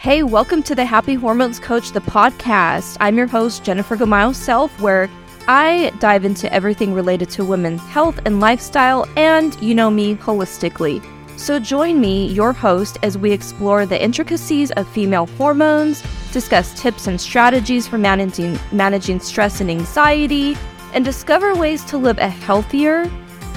Hey, welcome to the Happy Hormones Coach, the podcast. I'm your host, Jenifer Gamayo Self, where I dive into everything related to women's health and lifestyle, and you know me holistically. So join me, your host, as we explore the intricacies of female hormones, discuss tips and strategies for managing, managing stress and anxiety, and discover ways to live a healthier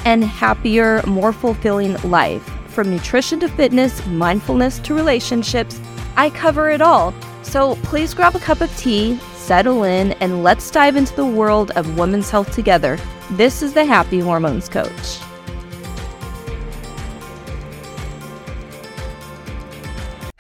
and happier, more fulfilling life. From nutrition to fitness, mindfulness to relationships, I cover it all. So please grab a cup of tea, settle in, and let's dive into the world of women's health together. This is the Happy Hormones Coach.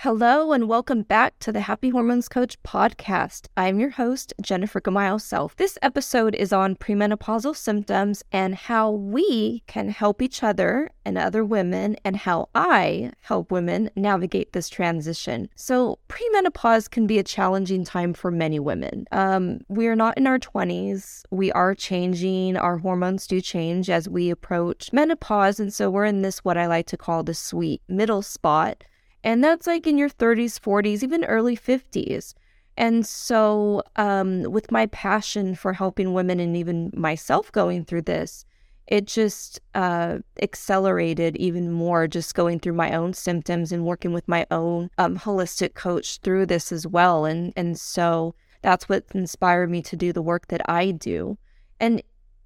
Hello, and welcome back to the Happy Hormones Coach podcast. I'm your host, Jenifer Gamayo Self. This episode is on premenopausal symptoms and how we can help each other and other women, and how I help women navigate this transition. So, premenopause can be a challenging time for many women. Um, we are not in our 20s, we are changing, our hormones do change as we approach menopause. And so, we're in this, what I like to call the sweet middle spot and that's like in your 30s, 40s, even early 50s. And so, um, with my passion for helping women and even myself going through this, it just uh, accelerated even more just going through my own symptoms and working with my own um, holistic coach through this as well. And, and so that's what inspired me to do the work that I do. And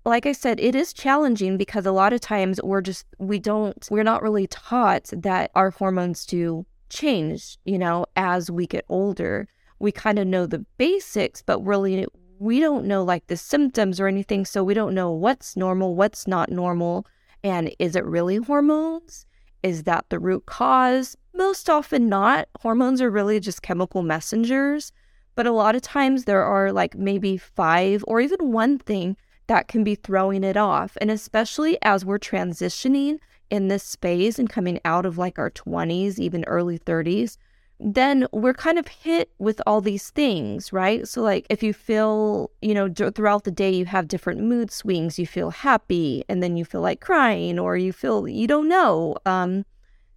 like I said, it is challenging because a lot of times we're just, we don't, we're not really taught that our hormones do change, you know, as we get older. We kind of know the basics, but really we don't know like the symptoms or anything. So we don't know what's normal, what's not normal. And is it really hormones? Is that the root cause? Most often not. Hormones are really just chemical messengers. But a lot of times there are like maybe five or even one thing that can be throwing it off. And especially as we're transitioning in this space and coming out of like our 20s, even early 30s, then we're kind of hit with all these things, right? So, like, if you feel, you know, d- throughout the day, you have different mood swings, you feel happy and then you feel like crying, or you feel, you don't know. Um,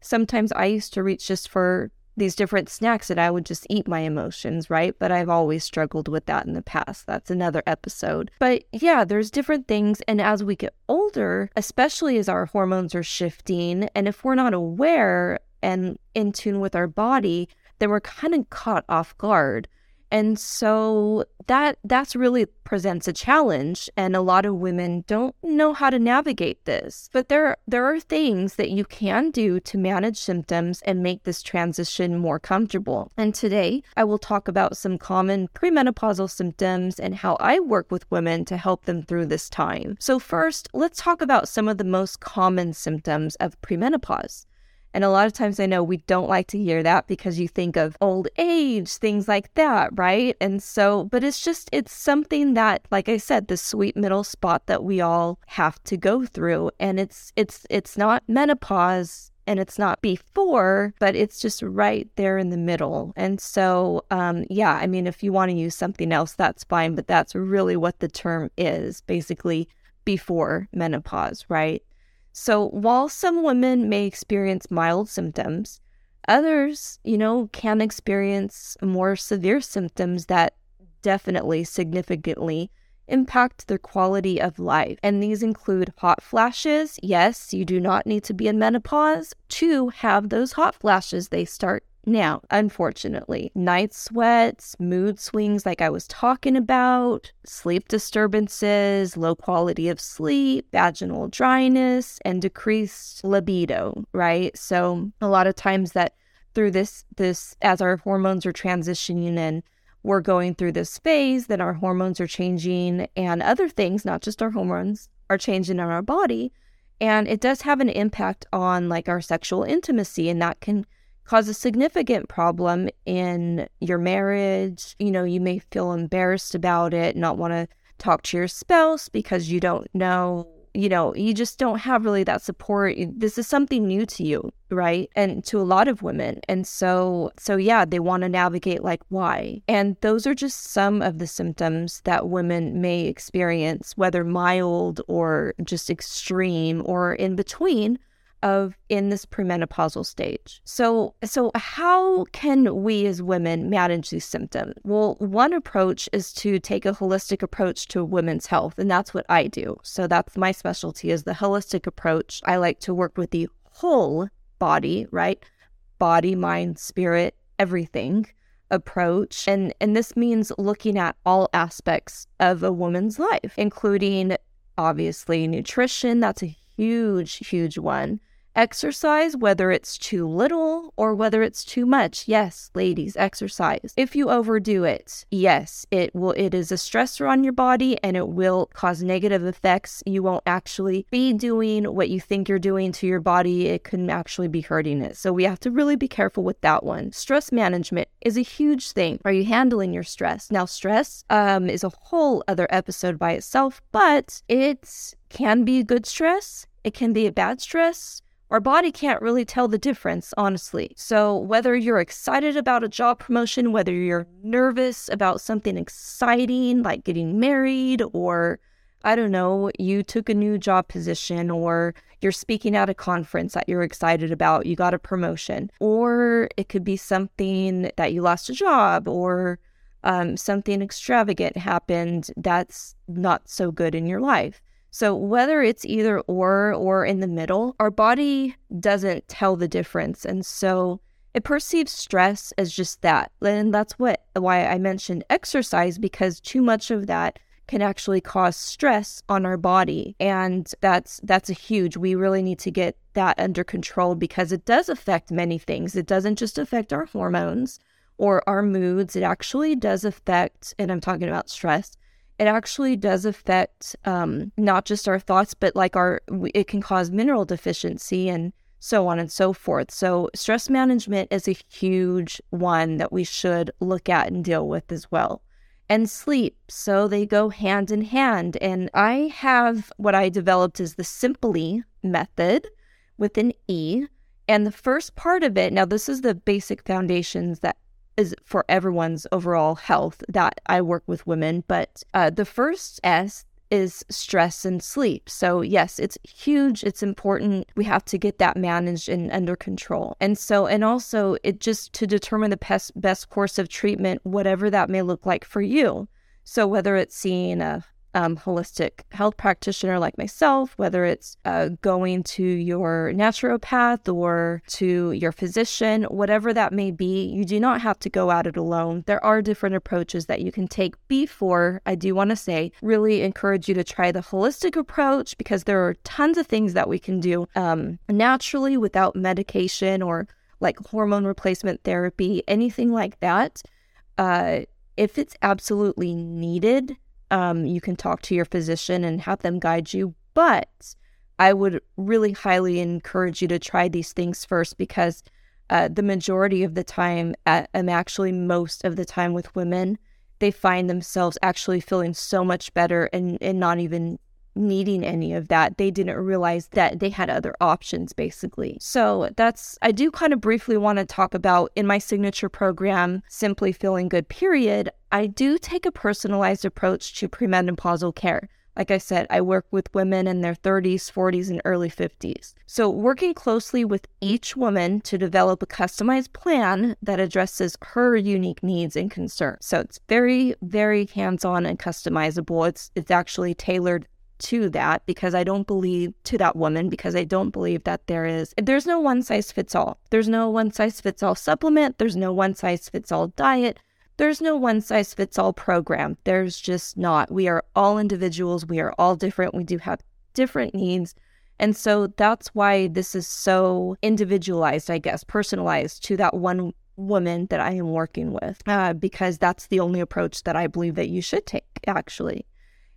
sometimes I used to reach just for these different snacks that I would just eat my emotions, right? But I've always struggled with that in the past. That's another episode. But yeah, there's different things. And as we get older, especially as our hormones are shifting, and if we're not aware and in tune with our body, then we're kind of caught off guard. And so that that's really presents a challenge and a lot of women don't know how to navigate this. But there there are things that you can do to manage symptoms and make this transition more comfortable. And today I will talk about some common premenopausal symptoms and how I work with women to help them through this time. So first, let's talk about some of the most common symptoms of premenopause. And a lot of times I know we don't like to hear that because you think of old age, things like that, right? And so, but it's just, it's something that, like I said, the sweet middle spot that we all have to go through. And it's, it's, it's not menopause and it's not before, but it's just right there in the middle. And so, um, yeah, I mean, if you want to use something else, that's fine, but that's really what the term is basically before menopause, right? So while some women may experience mild symptoms, others, you know, can experience more severe symptoms that definitely significantly impact their quality of life. And these include hot flashes. Yes, you do not need to be in menopause to have those hot flashes. They start now, unfortunately, night sweats, mood swings, like I was talking about, sleep disturbances, low quality of sleep, vaginal dryness, and decreased libido, right? So, a lot of times that through this, this, as our hormones are transitioning and we're going through this phase, then our hormones are changing and other things, not just our hormones, are changing in our body. And it does have an impact on like our sexual intimacy, and that can cause a significant problem in your marriage. You know, you may feel embarrassed about it, not want to talk to your spouse because you don't know, you know, you just don't have really that support. This is something new to you, right? And to a lot of women. And so, so yeah, they want to navigate like why. And those are just some of the symptoms that women may experience, whether mild or just extreme or in between of in this premenopausal stage. So so how can we as women manage these symptoms? Well, one approach is to take a holistic approach to women's health, and that's what I do. So that's my specialty is the holistic approach. I like to work with the whole body, right? Body, mind, spirit, everything approach. And and this means looking at all aspects of a woman's life, including obviously nutrition, that's a huge huge one Exercise, whether it's too little or whether it's too much. Yes, ladies, exercise. If you overdo it, yes, it will it is a stressor on your body and it will cause negative effects. You won't actually be doing what you think you're doing to your body. It can actually be hurting it. So we have to really be careful with that one. Stress management is a huge thing. Are you handling your stress? Now, stress um, is a whole other episode by itself, but it can be good stress. It can be a bad stress our body can't really tell the difference, honestly. So, whether you're excited about a job promotion, whether you're nervous about something exciting like getting married, or I don't know, you took a new job position, or you're speaking at a conference that you're excited about, you got a promotion, or it could be something that you lost a job, or um, something extravagant happened that's not so good in your life. So, whether it's either or or in the middle, our body doesn't tell the difference. And so it perceives stress as just that. And that's what why I mentioned exercise because too much of that can actually cause stress on our body. And that's that's a huge. We really need to get that under control because it does affect many things. It doesn't just affect our hormones or our moods. It actually does affect, and I'm talking about stress, it actually does affect um, not just our thoughts, but like our, it can cause mineral deficiency and so on and so forth. So, stress management is a huge one that we should look at and deal with as well. And sleep. So, they go hand in hand. And I have what I developed is the Simply method with an E. And the first part of it, now, this is the basic foundations that is for everyone's overall health that I work with women. But uh, the first S is stress and sleep. So, yes, it's huge. It's important. We have to get that managed and under control. And so, and also, it just to determine the best, best course of treatment, whatever that may look like for you. So, whether it's seeing a um, holistic health practitioner like myself, whether it's uh, going to your naturopath or to your physician, whatever that may be, you do not have to go at it alone. There are different approaches that you can take before, I do want to say, really encourage you to try the holistic approach because there are tons of things that we can do um, naturally without medication or like hormone replacement therapy, anything like that. Uh, if it's absolutely needed, um, you can talk to your physician and have them guide you. But I would really highly encourage you to try these things first because uh, the majority of the time, and actually most of the time with women, they find themselves actually feeling so much better and, and not even needing any of that. They didn't realize that they had other options, basically. So that's, I do kind of briefly want to talk about in my signature program, Simply Feeling Good, period. I do take a personalized approach to premenopausal care. Like I said, I work with women in their 30s, 40s, and early 50s. So, working closely with each woman to develop a customized plan that addresses her unique needs and concerns. So, it's very, very hands on and customizable. It's, it's actually tailored to that because I don't believe to that woman because I don't believe that there is there's no one size fits all. There's no one size fits all supplement, there's no one size fits all diet. There's no one size fits all program. There's just not. We are all individuals. We are all different. We do have different needs. And so that's why this is so individualized, I guess, personalized to that one woman that I am working with, uh, because that's the only approach that I believe that you should take, actually.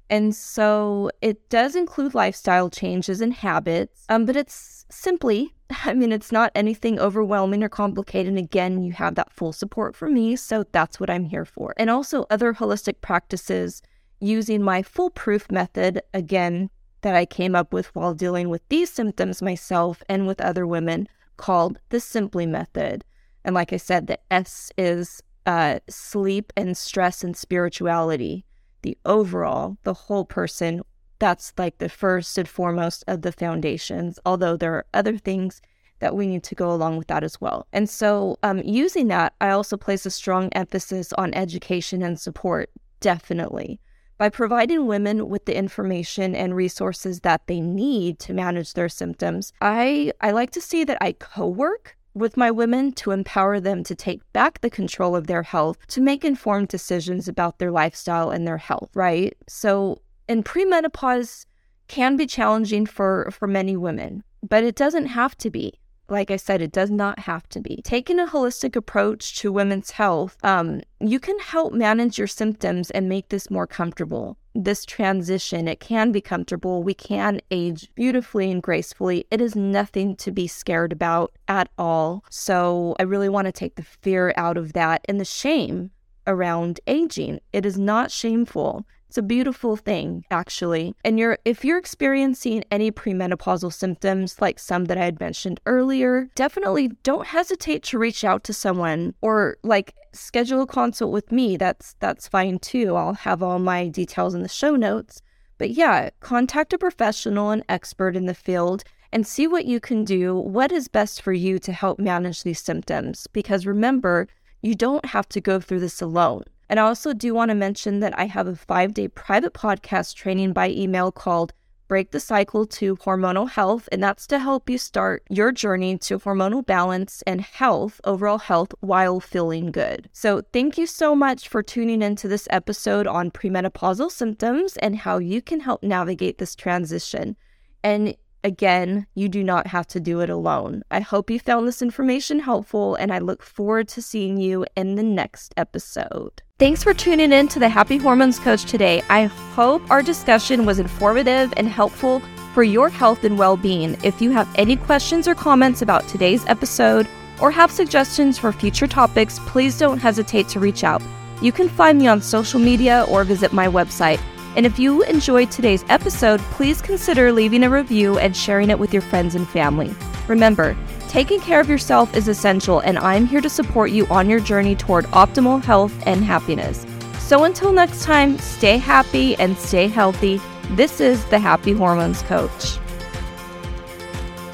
And so it does include lifestyle changes and habits, um, but it's simply, I mean, it's not anything overwhelming or complicated. And again, you have that full support from me. So that's what I'm here for. And also other holistic practices using my foolproof method, again, that I came up with while dealing with these symptoms myself and with other women called the Simply Method. And like I said, the S is uh, sleep and stress and spirituality the overall, the whole person that's like the first and foremost of the foundations, although there are other things that we need to go along with that as well. And so, um, using that, I also place a strong emphasis on education and support, definitely. By providing women with the information and resources that they need to manage their symptoms, I, I like to see that I co work with my women to empower them to take back the control of their health to make informed decisions about their lifestyle and their health, right? So, in premenopause can be challenging for for many women, but it doesn't have to be like I said, it does not have to be. Taking a holistic approach to women's health, um, you can help manage your symptoms and make this more comfortable. This transition, it can be comfortable. We can age beautifully and gracefully. It is nothing to be scared about at all. So I really want to take the fear out of that and the shame around aging. It is not shameful. It's a beautiful thing, actually. And you're if you're experiencing any premenopausal symptoms like some that I had mentioned earlier, definitely don't hesitate to reach out to someone or like schedule a consult with me. That's that's fine too. I'll have all my details in the show notes. But yeah, contact a professional and expert in the field and see what you can do, what is best for you to help manage these symptoms. Because remember, you don't have to go through this alone. And I also do want to mention that I have a five day private podcast training by email called Break the Cycle to Hormonal Health. And that's to help you start your journey to hormonal balance and health, overall health, while feeling good. So thank you so much for tuning into this episode on premenopausal symptoms and how you can help navigate this transition. And Again, you do not have to do it alone. I hope you found this information helpful, and I look forward to seeing you in the next episode. Thanks for tuning in to the Happy Hormones Coach today. I hope our discussion was informative and helpful for your health and well being. If you have any questions or comments about today's episode or have suggestions for future topics, please don't hesitate to reach out. You can find me on social media or visit my website and if you enjoyed today's episode, please consider leaving a review and sharing it with your friends and family. Remember, taking care of yourself is essential, and I'm here to support you on your journey toward optimal health and happiness. So until next time, stay happy and stay healthy. This is the Happy Hormones Coach.